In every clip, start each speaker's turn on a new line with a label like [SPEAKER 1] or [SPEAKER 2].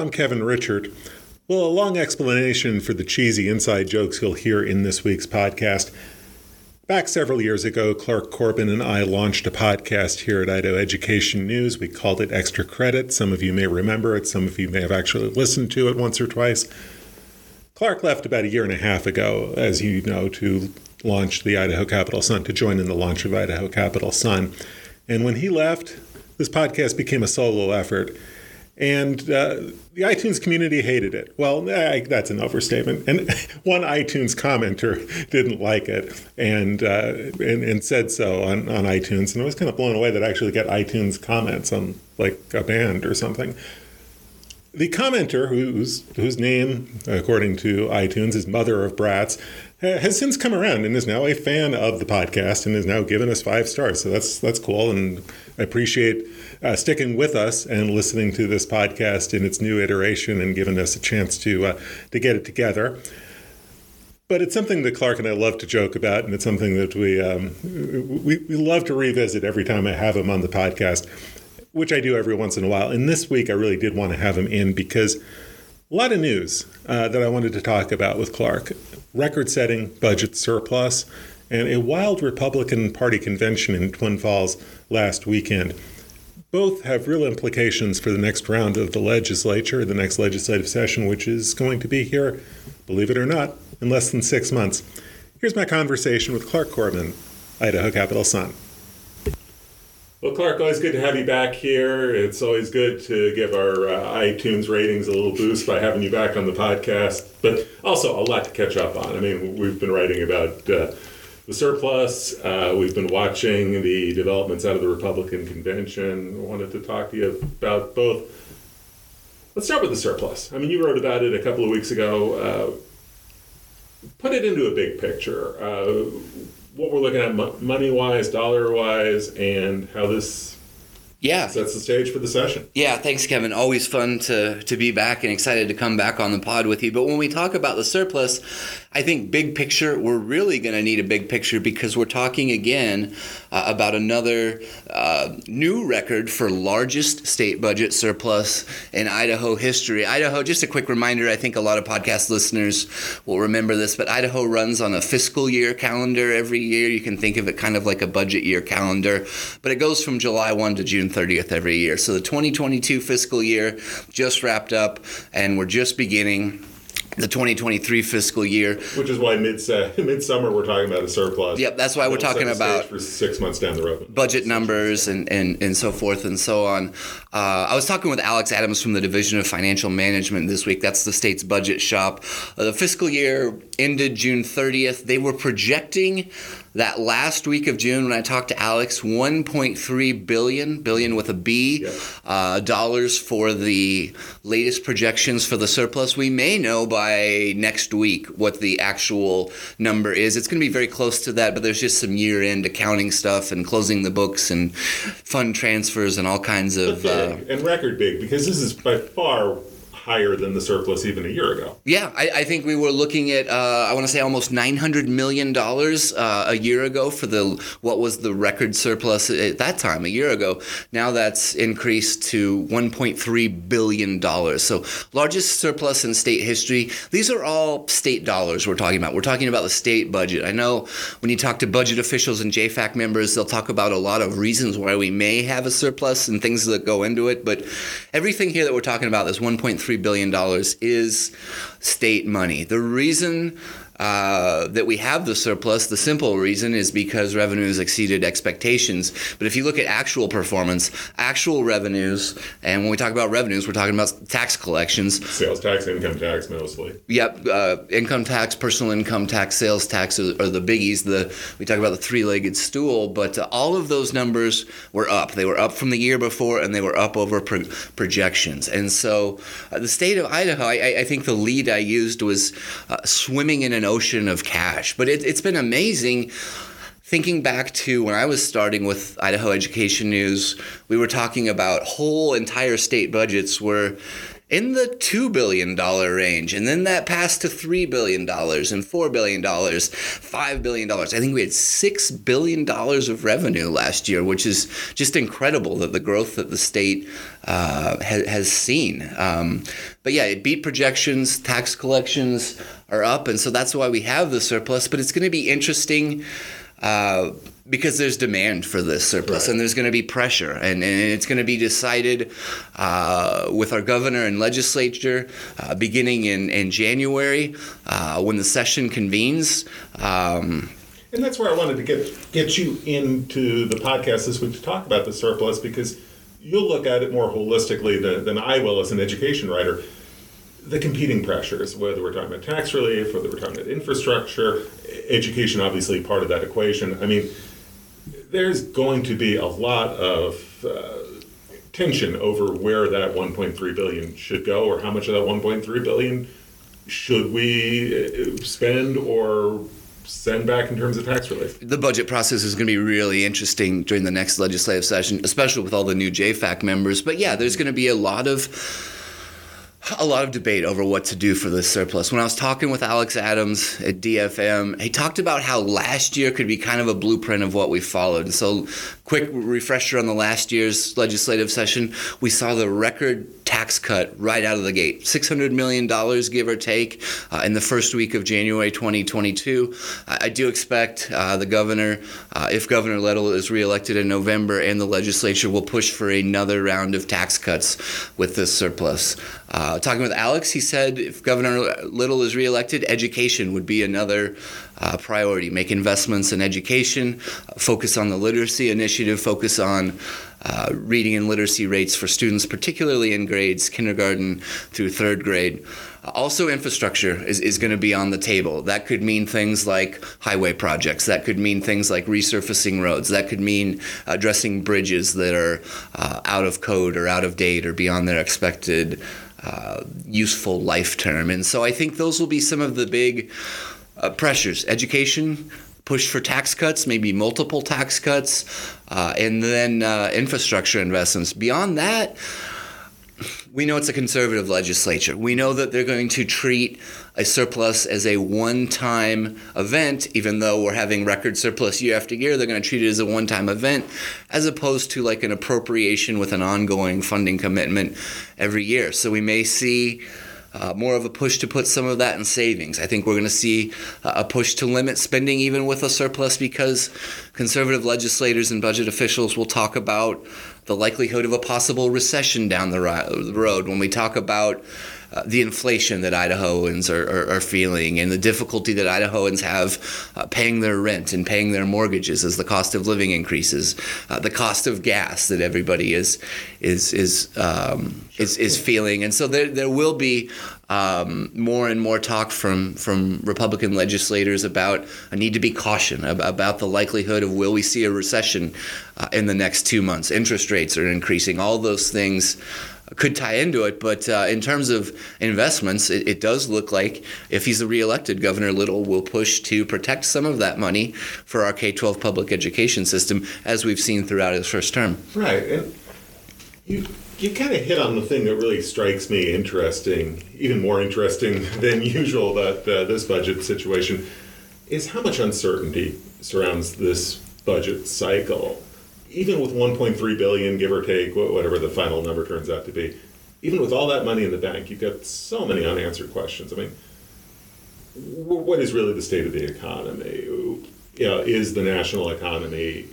[SPEAKER 1] I'm Kevin Richert. Well, a long explanation for the cheesy inside jokes you'll hear in this week's podcast. Back several years ago, Clark Corbin and I launched a podcast here at Idaho Education News. We called it Extra Credit. Some of you may remember it, some of you may have actually listened to it once or twice. Clark left about a year and a half ago, as you know, to launch the Idaho Capital Sun, to join in the launch of Idaho Capital Sun. And when he left, this podcast became a solo effort. And uh, the iTunes community hated it. Well, eh, that's an overstatement. And one iTunes commenter didn't like it and, uh, and, and said so on, on iTunes. And I was kind of blown away that I actually get iTunes comments on like a band or something. The commenter, whose whose name, according to iTunes, is Mother of Brats, has since come around and is now a fan of the podcast and has now given us five stars. So that's that's cool, and I appreciate uh, sticking with us and listening to this podcast in its new iteration and giving us a chance to uh, to get it together. But it's something that Clark and I love to joke about, and it's something that we um, we, we love to revisit every time I have him on the podcast which I do every once in a while. And this week, I really did want to have him in because a lot of news uh, that I wanted to talk about with Clark record setting budget surplus and a wild Republican Party convention in Twin Falls last weekend. Both have real implications for the next round of the legislature, the next legislative session, which is going to be here, believe it or not, in less than six months. Here's my conversation with Clark Corbin, Idaho Capital Sun. Well, Clark, always good to have you back here. It's always good to give our uh, iTunes ratings a little boost by having you back on the podcast, but also a lot to catch up on. I mean, we've been writing about uh, the surplus, uh, we've been watching the developments out of the Republican convention. I wanted to talk to you about both. Let's start with the surplus. I mean, you wrote about it a couple of weeks ago. Uh, put it into a big picture uh, what we're looking at money wise, dollar wise, and how this
[SPEAKER 2] yeah
[SPEAKER 1] sets the stage for the session.
[SPEAKER 2] Yeah, thanks, Kevin. Always fun to to be back and excited to come back on the pod with you. But when we talk about the surplus, I think big picture, we're really going to need a big picture because we're talking again uh, about another uh, new record for largest state budget surplus in Idaho history. Idaho, just a quick reminder, I think a lot of podcast listeners will remember this, but Idaho runs on a fiscal year calendar every year. You can think of it kind of like a budget year calendar, but it goes from July 1 to June 30th every year. So the 2022 fiscal year just wrapped up, and we're just beginning the 2023 fiscal year.
[SPEAKER 1] Which is why mid midsummer we're talking about a surplus.
[SPEAKER 2] Yep, that's why we're talking about
[SPEAKER 1] for six months down the road.
[SPEAKER 2] Budget numbers and, and, and so forth and so on. Uh, I was talking with Alex Adams from the Division of Financial Management this week. That's the state's budget shop. Uh, the fiscal year ended June 30th. They were projecting that last week of June when I talked to Alex, 1.3 billion, billion with a B, yep. uh, dollars for the latest projections for the surplus. We may know by next week what the actual number is. It's going to be very close to that, but there's just some year end accounting stuff and closing the books and fund transfers and all kinds of.
[SPEAKER 1] Uh, and record big because this is by far higher than the surplus even a year ago.
[SPEAKER 2] Yeah, I, I think we were looking at uh, I want to say almost nine hundred million dollars uh, a year ago for the what was the record surplus at that time a year ago. Now that's increased to one point three billion dollars. So largest surplus in state history. These are all state dollars we're talking about. We're talking about the state budget. I know when you talk to budget officials and JFAC members, they'll talk about a lot of reasons why we may have a surplus and things that go into it. But everything here that we're talking about, this one point three $3 billion is state money. The reason uh, that we have the surplus, the simple reason is because revenues exceeded expectations. But if you look at actual performance, actual revenues, and when we talk about revenues, we're talking about tax collections.
[SPEAKER 1] Sales tax, income tax mostly.
[SPEAKER 2] Yep, uh, income tax, personal income tax, sales tax are, are, the biggies. The we talk about the three-legged stool, but uh, all of those numbers were up. They were up from the year before, and they were up over pro- projections. And so, uh, the state of Idaho, I, I, think the lead I used was uh, swimming in an ocean of cash. But it, it's been amazing thinking back to when I was starting with Idaho Education News, we were talking about whole entire state budgets were in the $2 billion range. And then that passed to $3 billion and $4 billion, $5 billion. I think we had $6 billion of revenue last year, which is just incredible that the growth that the state uh, ha- has seen. Um, but yeah, it beat projections, tax collections are up. And so that's why we have the surplus. But it's going to be interesting. Uh, because there's demand for this surplus right. and there's going to be pressure and, and it's going to be decided uh, with our governor and legislature uh, beginning in, in January uh, when the session convenes. Um,
[SPEAKER 1] and that's where I wanted to get get you into the podcast this week to talk about the surplus because you'll look at it more holistically than, than I will as an education writer the competing pressures, whether we're talking about tax relief, whether we're talking about infrastructure, education, obviously part of that equation. I mean, there's going to be a lot of uh, tension over where that 1.3 billion should go, or how much of that 1.3 billion should we uh, spend or send back in terms of tax relief.
[SPEAKER 2] The budget process is going to be really interesting during the next legislative session, especially with all the new JFAC members. But yeah, there's going to be a lot of a lot of debate over what to do for this surplus. When I was talking with Alex Adams at DFM, he talked about how last year could be kind of a blueprint of what we followed. So, quick refresher on the last year's legislative session, we saw the record tax cut right out of the gate $600 million, give or take, uh, in the first week of January 2022. I, I do expect uh, the governor, uh, if Governor Little is reelected in November, and the legislature will push for another round of tax cuts with this surplus. Uh, talking with Alex, he said if Governor Little is reelected, education would be another uh, priority. Make investments in education, focus on the literacy initiative, focus on uh, reading and literacy rates for students, particularly in grades kindergarten through third grade. Also, infrastructure is, is going to be on the table. That could mean things like highway projects. That could mean things like resurfacing roads. That could mean addressing bridges that are uh, out of code or out of date or beyond their expected uh, useful life term. And so I think those will be some of the big uh, pressures. Education, push for tax cuts, maybe multiple tax cuts, uh, and then uh, infrastructure investments. Beyond that, we know it's a conservative legislature. We know that they're going to treat a surplus as a one time event, even though we're having record surplus year after year. They're going to treat it as a one time event, as opposed to like an appropriation with an ongoing funding commitment every year. So we may see uh, more of a push to put some of that in savings. I think we're going to see a push to limit spending even with a surplus because conservative legislators and budget officials will talk about the likelihood of a possible recession down the road when we talk about uh, the inflation that Idahoans are, are, are, feeling and the difficulty that Idahoans have uh, paying their rent and paying their mortgages as the cost of living increases, uh, the cost of gas that everybody is is is um, is, is feeling, and so there there will be um, more and more talk from from Republican legislators about a need to be caution about the likelihood of will we see a recession uh, in the next two months. Interest rates are increasing. All those things could tie into it. But uh, in terms of investments, it, it, does look like if he's reelected, Governor Little will push to protect some of that money for our K 12 public education system, as we've seen throughout his first term.
[SPEAKER 1] Right. And you, you kind of hit on the thing that really strikes me interesting, even more interesting than usual about uh, this budget situation, is how much uncertainty surrounds this budget cycle even with 1.3 billion, give or take, whatever the final number turns out to be, even with all that money in the bank, you've got so many unanswered questions. I mean, what is really the state of the economy? You know, is the national economy,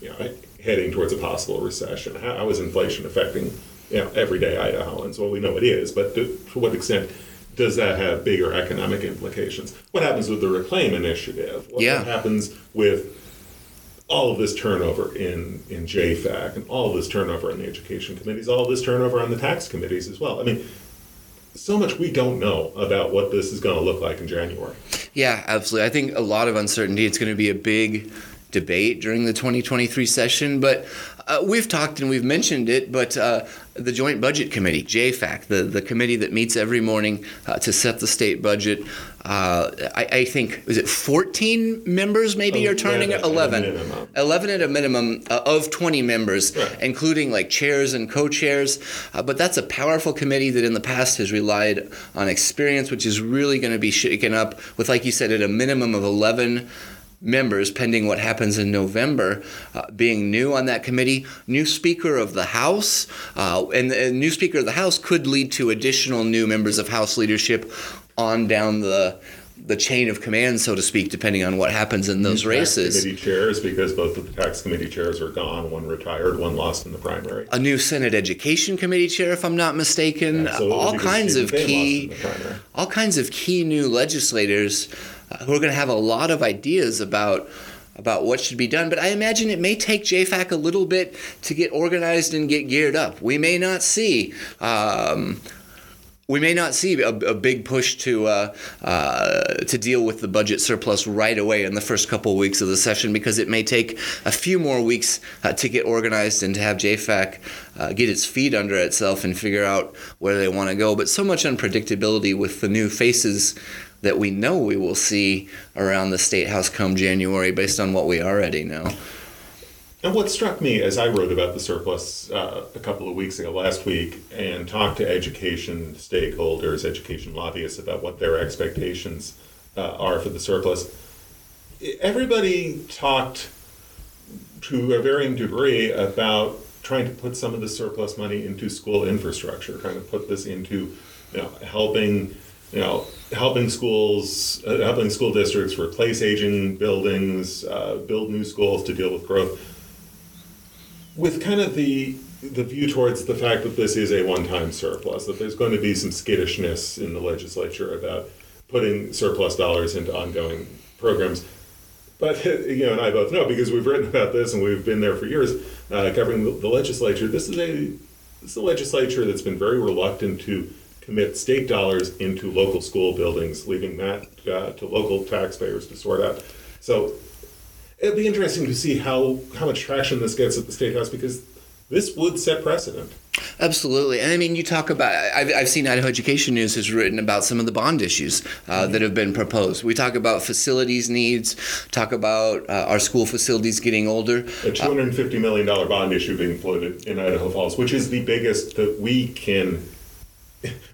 [SPEAKER 1] you know, heading towards a possible recession? How is inflation affecting, you know, everyday Idahoans? Well, we know it is, but to, to what extent does that have bigger economic implications? What happens with the Reclaim Initiative? What
[SPEAKER 2] yeah.
[SPEAKER 1] happens with all of this turnover in, in JFAC and all of this turnover in the education committees, all of this turnover on the tax committees as well. I mean, so much we don't know about what this is going to look like in January.
[SPEAKER 2] Yeah, absolutely. I think a lot of uncertainty. It's going to be a big debate during the 2023 session. But uh, we've talked and we've mentioned it, but uh, the Joint Budget Committee, JFAC, the, the committee that meets every morning uh, to set the state budget, uh, I, I, think, is it 14 members maybe you're turning 11? 11. 11 at a minimum uh, of 20 members, right. including like chairs and co chairs. Uh, but that's a powerful committee that in the past has relied on experience, which is really going to be shaken up with, like you said, at a minimum of 11 members, pending what happens in November, uh, being new on that committee. New Speaker of the House, uh, and the new Speaker of the House could lead to additional new members of House leadership on down the the chain of command, so to speak, depending on what happens in those races.
[SPEAKER 1] Committee chairs, because both of the tax committee chairs are gone. One retired, one lost in the primary.
[SPEAKER 2] A new Senate Education Committee chair, if I'm not mistaken. all kinds of key, all kinds of key new legislators who are going to have a lot of ideas about about what should be done. But I imagine it may take JFAC a little bit to get organized and get geared up. We may not see. Um, we may not see a, a big push to uh, uh, to deal with the budget surplus right away in the first couple of weeks of the session because it may take a few more weeks uh, to get organized and to have JFAC uh, get its feet under itself and figure out where they want to go. But so much unpredictability with the new faces that we know we will see around the state house come January based on what we already know.
[SPEAKER 1] And what struck me as I wrote about the surplus uh, a couple of weeks ago, last week, and talked to education stakeholders, education lobbyists about what their expectations uh, are for the surplus, everybody talked to a varying degree about trying to put some of the surplus money into school infrastructure, trying to put this into you know, helping you know, helping schools, uh, helping school districts replace aging buildings, uh, build new schools to deal with growth, with kind of the the view towards the fact that this is a one-time surplus, that there's going to be some skittishness in the legislature about putting surplus dollars into ongoing programs. But you know, and I both know because we've written about this and we've been there for years, uh, covering the, the legislature. This is a this is a legislature that's been very reluctant to commit state dollars into local school buildings, leaving that uh, to local taxpayers to sort out. So it'd be interesting to see how, how much traction this gets at the state house because this would set precedent.
[SPEAKER 2] Absolutely. And I mean, you talk about, I've, I've seen Idaho Education News has written about some of the bond issues uh, mm-hmm. that have been proposed. We talk about facilities needs, talk about uh, our school facilities getting older.
[SPEAKER 1] A $250 million bond issue being floated in Idaho Falls, which is the biggest that we can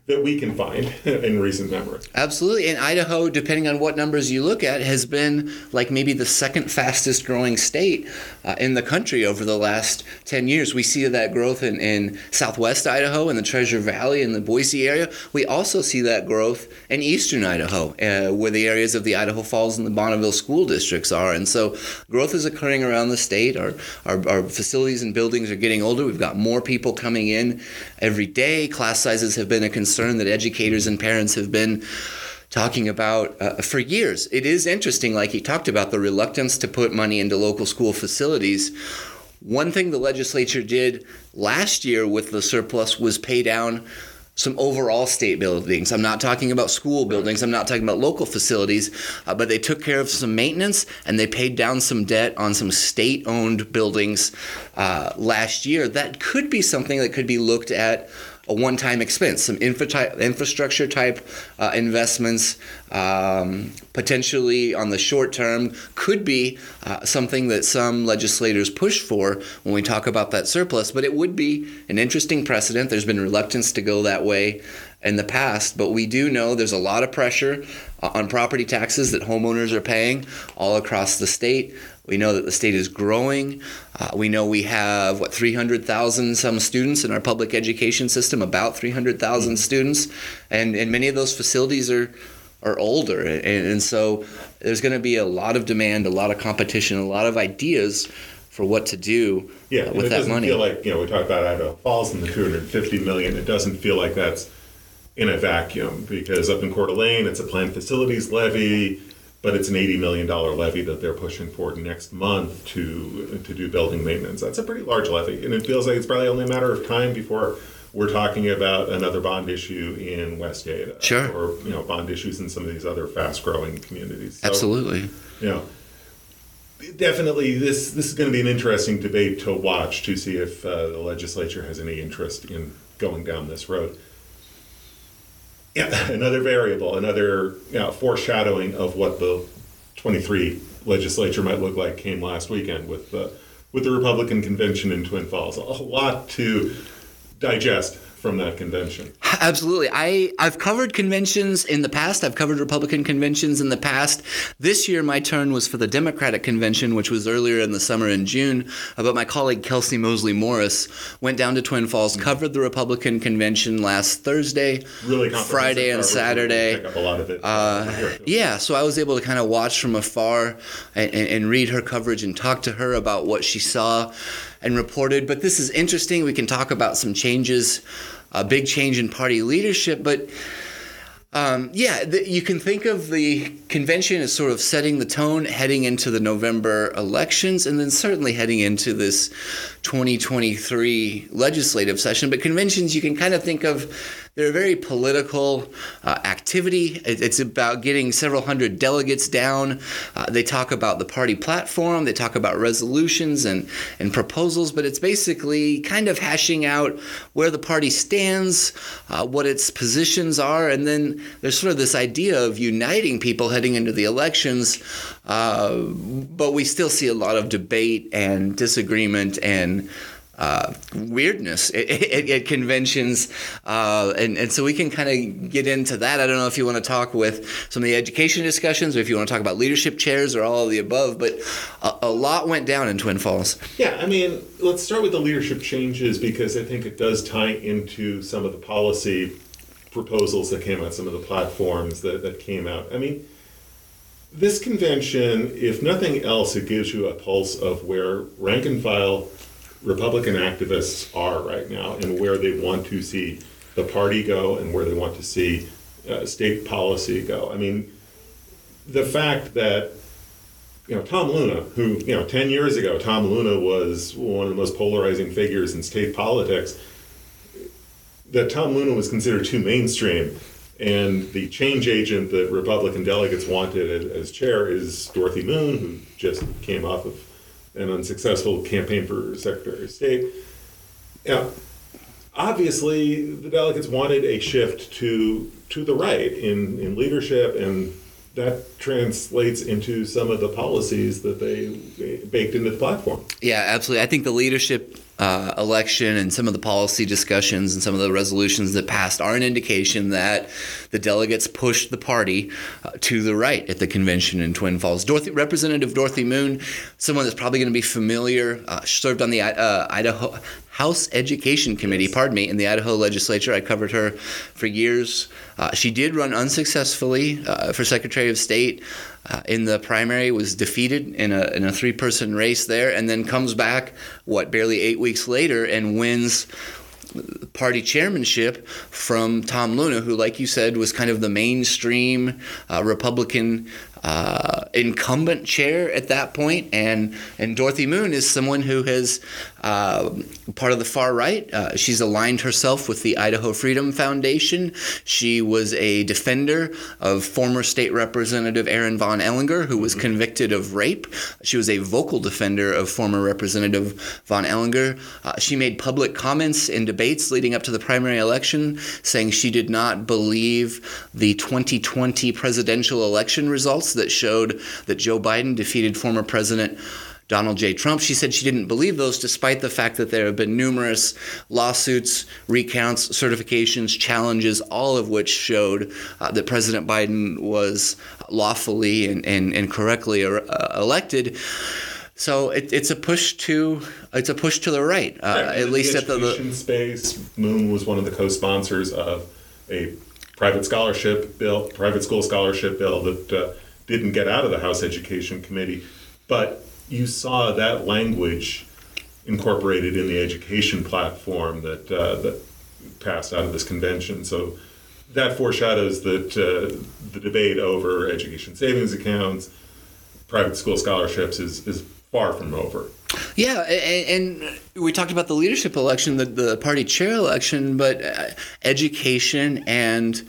[SPEAKER 1] that we can find in recent memory.
[SPEAKER 2] Absolutely. And Idaho, depending on what numbers you look at, has been like maybe the second fastest growing state uh, in the country over the last 10 years. We see that growth in, in southwest Idaho, in the Treasure Valley, in the Boise area. We also see that growth in eastern Idaho, uh, where the areas of the Idaho Falls and the Bonneville school districts are. And so growth is occurring around the state. Our, our, our facilities and buildings are getting older. We've got more people coming in every day. Class sizes have been a concern that educators and parents have been talking about uh, for years. It is interesting, like he talked about, the reluctance to put money into local school facilities. One thing the legislature did last year with the surplus was pay down some overall state buildings. I'm not talking about school buildings. I'm not talking about local facilities, uh, but they took care of some maintenance and they paid down some debt on some state owned buildings uh, last year. That could be something that could be looked at a one-time expense, some infra- infrastructure type uh, investments, um, potentially on the short term, could be uh, something that some legislators push for when we talk about that surplus. But it would be an interesting precedent. There's been reluctance to go that way in the past, but we do know there's a lot of pressure uh, on property taxes that homeowners are paying all across the state. We know that the state is growing. Uh, we know we have, what, 300,000 some students in our public education system, about 300,000 mm-hmm. students. And, and many of those facilities are, are older. And, and so there's going to be a lot of demand, a lot of competition, a lot of ideas for what to do
[SPEAKER 1] yeah,
[SPEAKER 2] uh, with that money.
[SPEAKER 1] It doesn't feel like, you know, we talk about Idaho Falls and the 250 million. It doesn't feel like that's in a vacuum because up in Coeur d'Alene, it's a planned facilities levy but it's an $80 million levy that they're pushing forward next month to to do building maintenance. That's a pretty large levy, and it feels like it's probably only a matter of time before we're talking about another bond issue in West Ada,
[SPEAKER 2] sure,
[SPEAKER 1] or you know bond issues in some of these other fast-growing communities.
[SPEAKER 2] So, Absolutely,
[SPEAKER 1] you know, definitely this this is going to be an interesting debate to watch to see if uh, the legislature has any interest in going down this road. Yeah, another variable, another you know, foreshadowing of what the 23 legislature might look like came last weekend with the with the Republican convention in Twin Falls. A lot to digest from that convention.
[SPEAKER 2] Absolutely. I, I've covered conventions in the past. I've covered Republican conventions in the past. This year, my turn was for the Democratic convention, which was earlier in the summer in June. But my colleague Kelcie Moseley-Morris went down to Twin Falls, covered the Republican convention last Thursday,
[SPEAKER 1] Really
[SPEAKER 2] Friday, and Saturday.
[SPEAKER 1] Pick up a lot of it.
[SPEAKER 2] Uh, yeah, so I was able to kind of watch from afar and, and read her coverage and talk to her about what she saw and reported. But this is interesting. We can talk about some changes, a big change in party leadership, but. Um, yeah, the, you can think of the convention as sort of setting the tone heading into the November elections and then certainly heading into this 2023 legislative session. But conventions, you can kind of think of they're a very political uh, activity. It's about getting several hundred delegates down. Uh, they talk about the party platform, they talk about resolutions and, and proposals, but it's basically kind of hashing out where the party stands, uh, what its positions are, and then there's sort of this idea of uniting people heading into the elections. Uh, but we still see a lot of debate and disagreement and uh, weirdness at, at, conventions, uh, and and so we can kind of get into that. I don't know if you want to talk with some of the education discussions, or if you want to talk about leadership chairs, or all of the above. But a, a lot went down in Twin Falls.
[SPEAKER 1] Yeah, I mean, let's start with the leadership changes because I think it does tie into some of the policy proposals that came out, some of the platforms that, that came out. I mean, this convention, if nothing else, it gives you a pulse of where rank and file Republican activists are right now and where they want to see the party go and where they want to see uh, state policy go. I mean, the fact that you know Tom Luna, who you know ten years ago, Tom Luna was one of the most polarizing figures in state politics. That Tom Luna was considered too mainstream, and the change agent that Republican delegates wanted as chair is Dorothy Moon, who just came off of an unsuccessful campaign for Secretary of State. Now, obviously, the delegates wanted a shift to to the right in, in leadership, and that translates into some of the policies that they baked into the platform.
[SPEAKER 2] Yeah, absolutely. I think the leadership uh, election and some of the policy discussions and some of the resolutions that passed are an indication that the delegates pushed the party uh, to the right at the convention in Twin Falls. Dorothy, Representative Dorothy Moon, someone that's probably going to be familiar, uh, served on the uh, Idaho House Education Committee, pardon me, in the Idaho legislature. I covered her for years. Uh, she did run unsuccessfully uh, for Secretary of State uh, in the primary, was defeated in a, in a three person race there, and then comes back, what, barely eight weeks later and wins party chairmanship from Tom Luna, who, like you said, was kind of the mainstream uh, Republican uh, incumbent chair at that point, and and Dorothy Moon is someone who has part of the far right. Uh, she's aligned herself with the Idaho Freedom Foundation. She was a defender of former state representative Aaron Von Ehlinger, who was convicted of rape. She was a vocal defender of former Representative Von Ehlinger. Uh, she made public comments in debates leading up to the primary election, saying she did not believe the 2020 presidential election results that showed that Joe Biden defeated former President Donald J. Trump. She said she didn't believe those, despite the fact that there have been numerous lawsuits, recounts, certifications, challenges, all of which showed uh, that President Biden was lawfully and, and, and correctly uh, elected. So it, it's a push to it's a push to the right, uh, at least
[SPEAKER 1] the
[SPEAKER 2] at the,
[SPEAKER 1] education space. Moon was one of the co-sponsors of a private scholarship bill, private school scholarship bill that uh, didn't get out of the House Education Committee, but you saw that language incorporated in the education platform that uh, that passed out of this convention. So that foreshadows that uh, the debate over education savings accounts, private school scholarships is is far from over.
[SPEAKER 2] Yeah, and, and, we talked about the leadership election, the, the party chair election, but uh, education and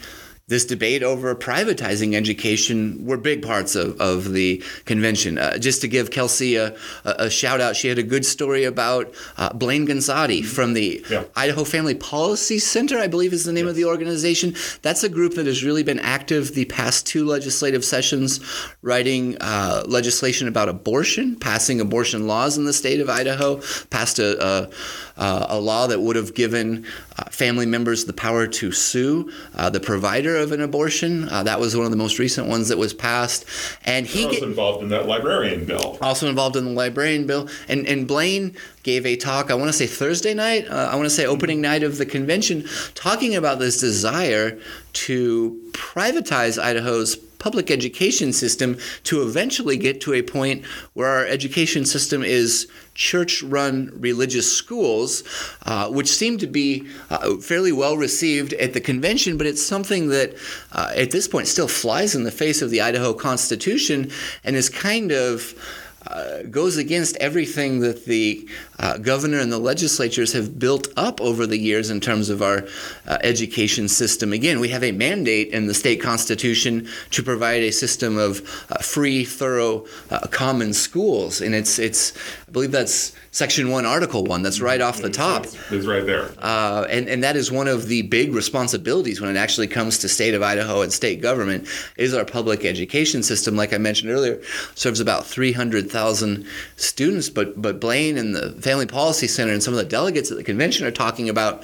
[SPEAKER 2] this debate over privatizing education were big parts of, of the convention. Uh, just to give Kelcie a, a, shout out, she had a good story about uh, Blaine Conzatti from the yeah. Idaho Family Policy Center, I believe is the name yes. of the organization. That's a group that has really been active the past two legislative sessions, writing uh, legislation about abortion, passing abortion laws in the state of Idaho, passed a, a, a law that would have given uh, family members the power to sue uh, the provider of an abortion. Uh, that was one of the most recent ones that was passed. And he
[SPEAKER 1] also get, involved in that librarian bill.
[SPEAKER 2] Also involved in the librarian bill. And and Blaine gave a talk. I want to say Thursday night. Uh, I want to say opening night of the convention, talking about this desire to privatize Idaho's public education system to eventually get to a point where our education system is church run religious schools, uh, which seem to be uh, fairly well received at the convention, but it's something that uh, at this point still flies in the face of the Idaho Constitution and is kind of uh, goes against everything that the uh, governor and the legislatures have built up over the years in terms of our uh, education system. Again, we have a mandate in the state constitution to provide a system of uh, free, thorough, uh, common schools, and it's it's I believe that's Section 1, Article 1. That's right off the top.
[SPEAKER 1] It's right there.
[SPEAKER 2] Uh, and, and that is one of the big responsibilities when it actually comes to state of Idaho and state government is our public education system. Like I mentioned earlier, serves about 300,000 students. But, but Blaine and the Family Policy Center and some of the delegates at the convention are talking about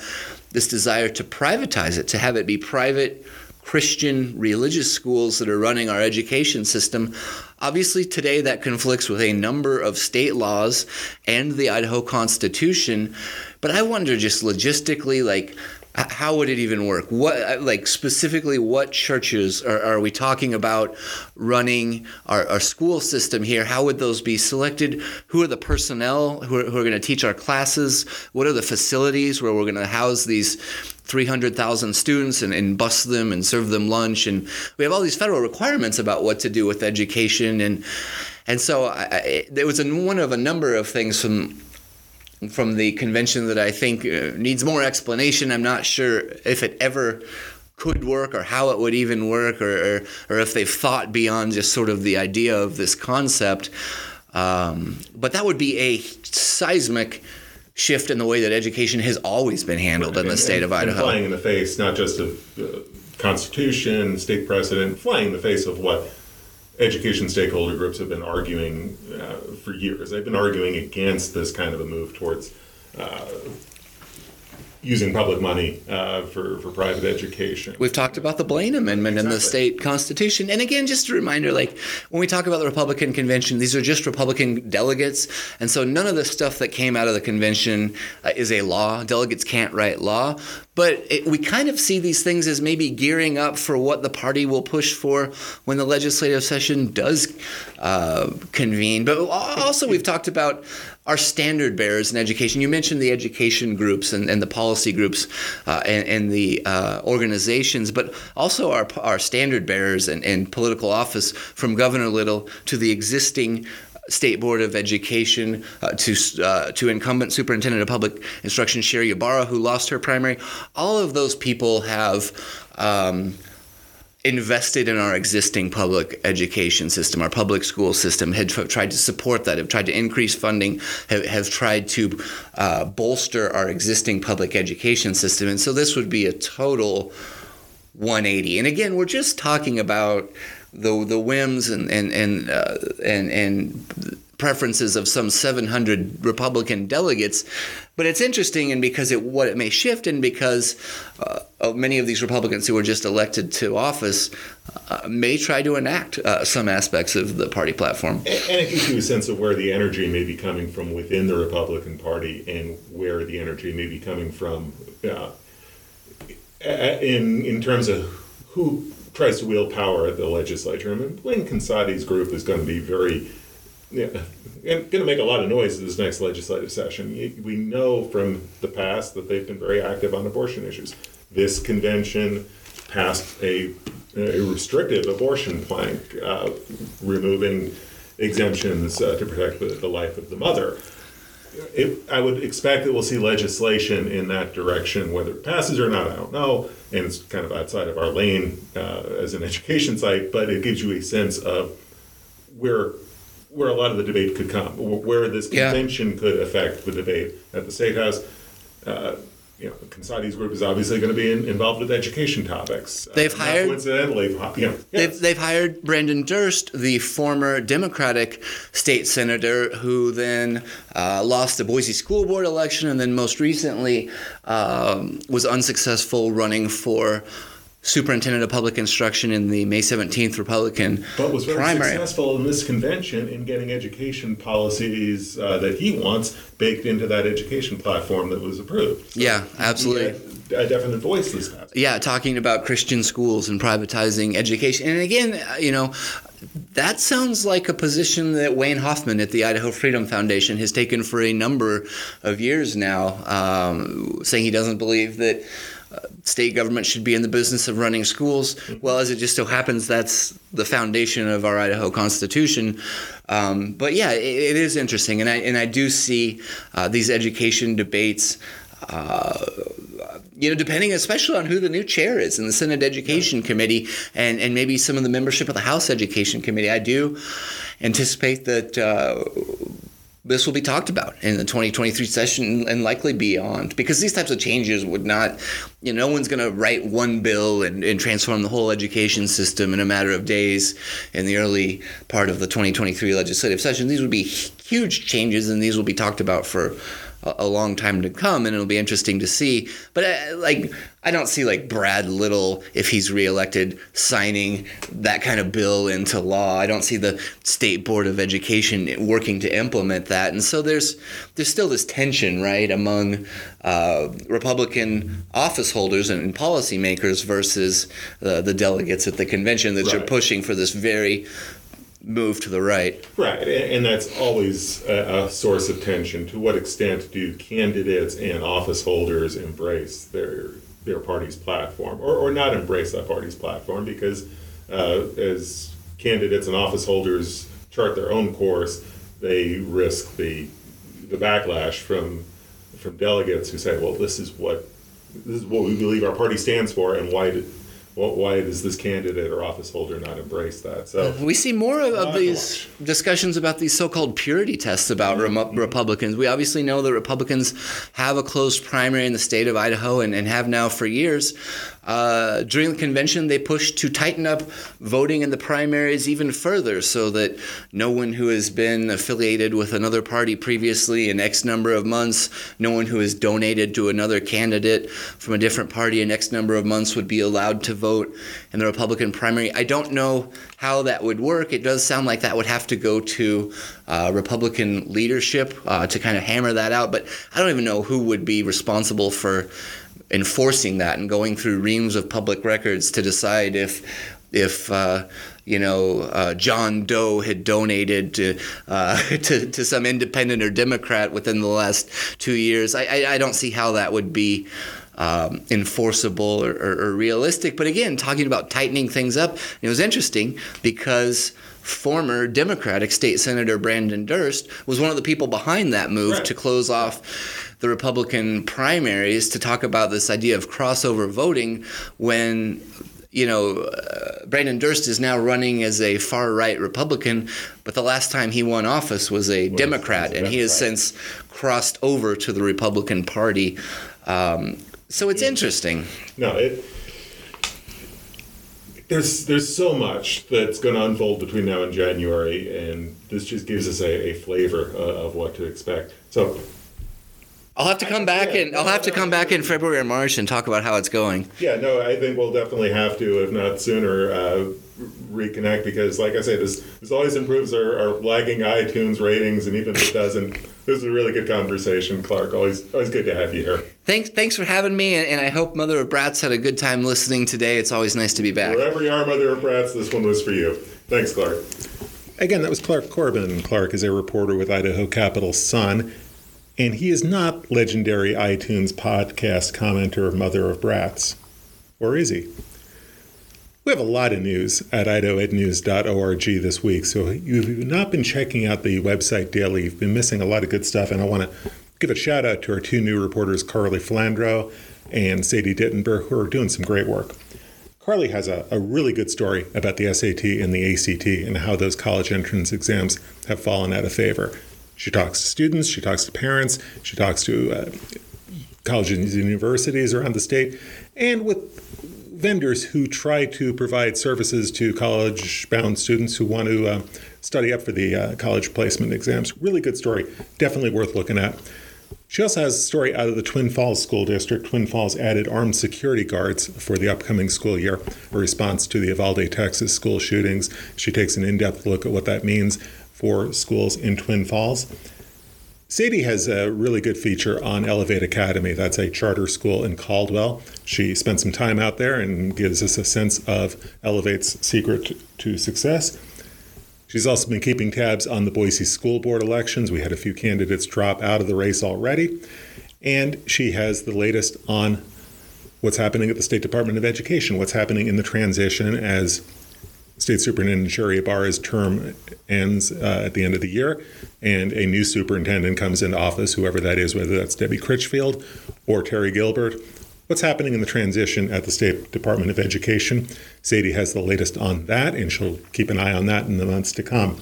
[SPEAKER 2] this desire to privatize it, to have it be private Christian religious schools that are running our education system. Obviously, today that conflicts with a number of state laws and the Idaho Constitution. But I wonder just logistically, like, how would it even work? What, uh, like, specifically, what churches are, are we talking about running our, our, school system here? How would those be selected? Who are the personnel who are, who are going to teach our classes? What are the facilities where we're going to house these 300,000 students and, and bus them and serve them lunch. And we have all these federal requirements about what to do with education. And, and so I, it was one of a number of things from from the convention that I think uh, needs more explanation. I'm not sure if it ever could work or how it would even work or, or, or if they've thought beyond just sort of the idea of this concept. Um, but that would be a seismic shift in the way that education has always been handled in the state of Idaho.
[SPEAKER 1] flying in the face, not just of the Constitution, state precedent, flying in the face of what education stakeholder groups have been arguing uh, for years. They've been arguing against this kind of a move towards uh, using public money uh, for, for private education.
[SPEAKER 2] We've talked about the Blaine Amendment exactly. in the state constitution. And again, just a reminder like when we talk about the Republican convention, these are just Republican delegates. And so none of the stuff that came out of the convention uh, is a law. Delegates can't write law. But it, we kind of see these things as maybe gearing up for what the party will push for when the legislative session does uh, convene. But also, we've talked about our standard bearers in education. You mentioned the education groups and, and the policy groups uh, and, and, the uh, organizations, but also our, our standard bearers in, in political office from Governor Little to the existing State Board of Education, uh, to uh, to incumbent Superintendent of Public Instruction Sherri Ybarra, who lost her primary. All of those people have. Um, invested in our existing public education system, our public school system, had tried to support that, have tried to increase funding, have, have tried to uh, bolster our existing public education system. And so this would be a total 180. And again, we're just talking about the the whims and and and uh, and, and preferences of some 700 Republican delegates. But it's interesting, and because it what it may shift, and because uh, many of these Republicans who were just elected to office uh, may try to enact uh, some aspects of the party platform. And,
[SPEAKER 1] and it gives you a sense of where the energy may be coming from within the Republican Party, and where the energy may be coming from uh, in in terms of who tries to wield power at the legislature. I mean, Blaine Conzatti's group is going to be very yeah, going to make a lot of noise this next legislative session. We know from the past that they've been very active on abortion issues. This convention passed a, a restrictive abortion plank, uh, removing exemptions uh, to protect the, the life of the mother. It, I would expect that we'll see legislation in that direction. Whether it passes or not, I don't know. And it's kind of outside of our lane uh, as an education site, but it gives you a sense of where where a lot of the debate could come, where this
[SPEAKER 2] Yeah.
[SPEAKER 1] convention could affect the debate at the state house. Uh, you know, Conzatti's group is obviously going to be in, involved with education topics. Uh,
[SPEAKER 2] They've
[SPEAKER 1] not
[SPEAKER 2] hired-
[SPEAKER 1] coincidentally, you know, yes.
[SPEAKER 2] They've, they've hired Brandon Durst, the former Democratic state senator, who then uh, lost the Boise School Board election and then most recently um, was unsuccessful running for superintendent of public instruction in the May 17th Republican
[SPEAKER 1] but was very
[SPEAKER 2] primary.
[SPEAKER 1] successful in this convention in getting education policies uh, that he wants baked into that education platform that was approved. So
[SPEAKER 2] Yeah, absolutely.
[SPEAKER 1] a definite voice this past.
[SPEAKER 2] Yeah, talking about Christian schools and privatizing education. And again, you know, that sounds like a position that Wayne Hoffman at the Idaho Freedom Foundation has taken for a number of years now, um, saying he doesn't believe that state government should be in the business of running schools. Well, as it just so happens, that's the foundation of our Idaho Constitution. Um, but yeah, it, it is interesting, and I and I do see uh, these education debates. Uh, you know, depending especially on who the new chair is in the Senate Education Committee and, and maybe some of the membership of the House Education Committee, I do anticipate that uh, this will be talked about in the 2023 session and likely beyond because these types of changes would not, you know, no one's going to write one bill and, and transform the whole education system in a matter of days in the early part of the 2023 legislative session. These would be huge changes and these will be talked about for a a long time to come, and it'll be interesting to see. But uh, like, I don't see like Brad Little if he's reelected signing that kind of bill into law. I don't see the state board of education working to implement that, and so there's there's still this tension, right, among uh, Republican office holders and policymakers versus uh, the delegates at the convention that are pushing for this very move to the right.
[SPEAKER 1] Right, and that's always a, source of tension. To what extent do candidates and office holders embrace their their party's platform, or, or not embrace that party's platform? Because uh, as candidates and office holders chart their own course, they risk the the backlash from from delegates who say, "Well, this is what this is what we believe our party stands for, and why did." Why why does this candidate or office holder not embrace that? So uh,
[SPEAKER 2] We see more of, of these discussions about these so-called purity tests about mm-hmm. Remo- Republicans. We obviously know that Republicans have a closed primary in the state of Idaho and, and have now for years. Uh, during the convention, they pushed to tighten up voting in the primaries even further so that no one who has been affiliated with another party previously in X number of months, no one who has donated to another candidate from a different party in X number of months would be allowed to vote in the Republican primary. I don't know how that would work. It does sound like that would have to go to uh, Republican leadership uh, to kind of hammer that out, but I don't even know who would be responsible for enforcing that and going through reams of public records to decide if if uh, you know uh, John Doe had donated to, uh, to to some independent or Democrat within the last two years. I, I, I don't see how that would be. Um, enforceable or, or, or realistic, but again, talking about tightening things up, it was interesting because former Democratic State Senator Brandon Durst was one of the people behind that move
[SPEAKER 1] Right.
[SPEAKER 2] to close off the Republican primaries to talk about this idea of crossover voting when you know uh, Brandon Durst is now running as a far right Republican but the last time he won office was a Democrat
[SPEAKER 1] was a
[SPEAKER 2] and he has since crossed over to the Republican Party um, so it's interesting
[SPEAKER 1] No, it. There's there's so much that's going to unfold between now and January, and this just gives us a, a flavor uh, of what to expect. So
[SPEAKER 2] I'll have to come back and I'll have to come back in February or March and talk about how it's going
[SPEAKER 1] yeah, no, I think we'll definitely have to, if not sooner, uh, reconnect because, like I say, this this always improves our, our lagging iTunes ratings, and even if it doesn't, this is a really good conversation, Clark. Always always good to have you here.
[SPEAKER 2] Thanks, thanks for having me, and, and I hope Mother of Brats had a good time listening today. It's always nice to be back.
[SPEAKER 1] Wherever you are, Mother of Brats, this one was for you. Thanks, Clark. Again, that was Clark Corbin. Clark is a reporter with Idaho Capital Sun, and he is not legendary iTunes podcast commenter Mother of Brats. Or is he? We have a lot of news at idahoednews.org this week. So if you've not been checking out the website daily, you've been missing a lot of good stuff. And I want to give a shout out to our two new reporters, Carly Flandro and Sadie Dittenber, who are doing some great work. Carly has a, a, really good story about the SAT and the ACT and how those college entrance exams have fallen out of favor. She talks to students, she talks to parents, she talks to uh, colleges and universities around the state, and with vendors who try to provide services to college bound students who want to uh, study up for the uh, college placement exams. Really good story, definitely worth looking at. She also has a story out of the Twin Falls School District. Twin Falls added armed security guards for the upcoming school year, a response to the Uvalde, Texas school shootings. She takes an in depth look at what that means for schools in Twin Falls. Sadie has a really good feature on Elevate Academy. That's a charter school in Caldwell. She spent some time out there and gives us a sense of Elevate's secret to success. She's also been keeping tabs on the Boise School Board elections. We had a few candidates drop out of the race already. And she has the latest on what's happening at the State Department of Education, what's happening in the transition as State Superintendent Sherri Ybarra's term ends uh, at the end of the year, and a new superintendent comes into office, whoever that is, whether that's Debbie Critchfield or Terry Gilbert. What's happening in the transition at the State Department of Education? Sadie has the latest on that, and she'll keep an eye on that in the months to come.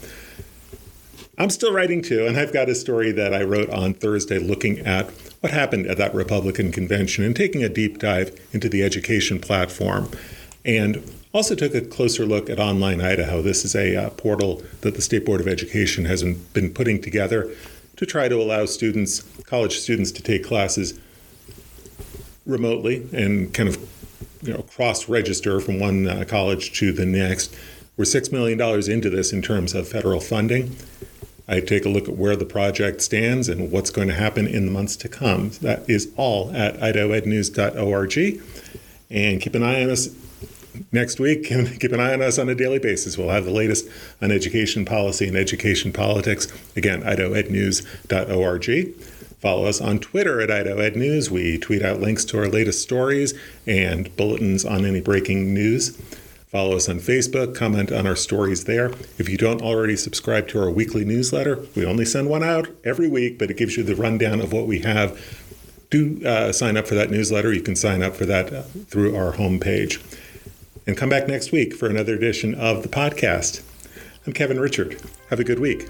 [SPEAKER 1] I'm still writing too, and I've got a story that I wrote on Thursday looking at what happened at that Republican convention and taking a deep dive into the education platform. And also took a closer look at Online Idaho. This is a uh, portal that the State Board of Education has been putting together to try to allow students, college students, to take classes remotely and kind of you know cross register from one uh, college to the next. We're $6 million into this in terms of federal funding. I take a look at where the project stands and what's going to happen in the months to come. That is all at idahoednews.org. And keep an eye on us next week keep an eye on us on a daily basis. We'll have the latest on education policy and education politics. Again, idahoednews.org. Follow us on Twitter at idahoednews. We tweet out links to our latest stories and bulletins on any breaking news. Follow us on Facebook, comment on our stories there. If you don't already subscribe to our weekly newsletter, we only send one out every week, but it gives you the rundown of what we have. Do uh, sign up for that newsletter. You can sign up for that uh, through our homepage and come back next week for another edition of the podcast. I'm Kevin Richert. Have a good week.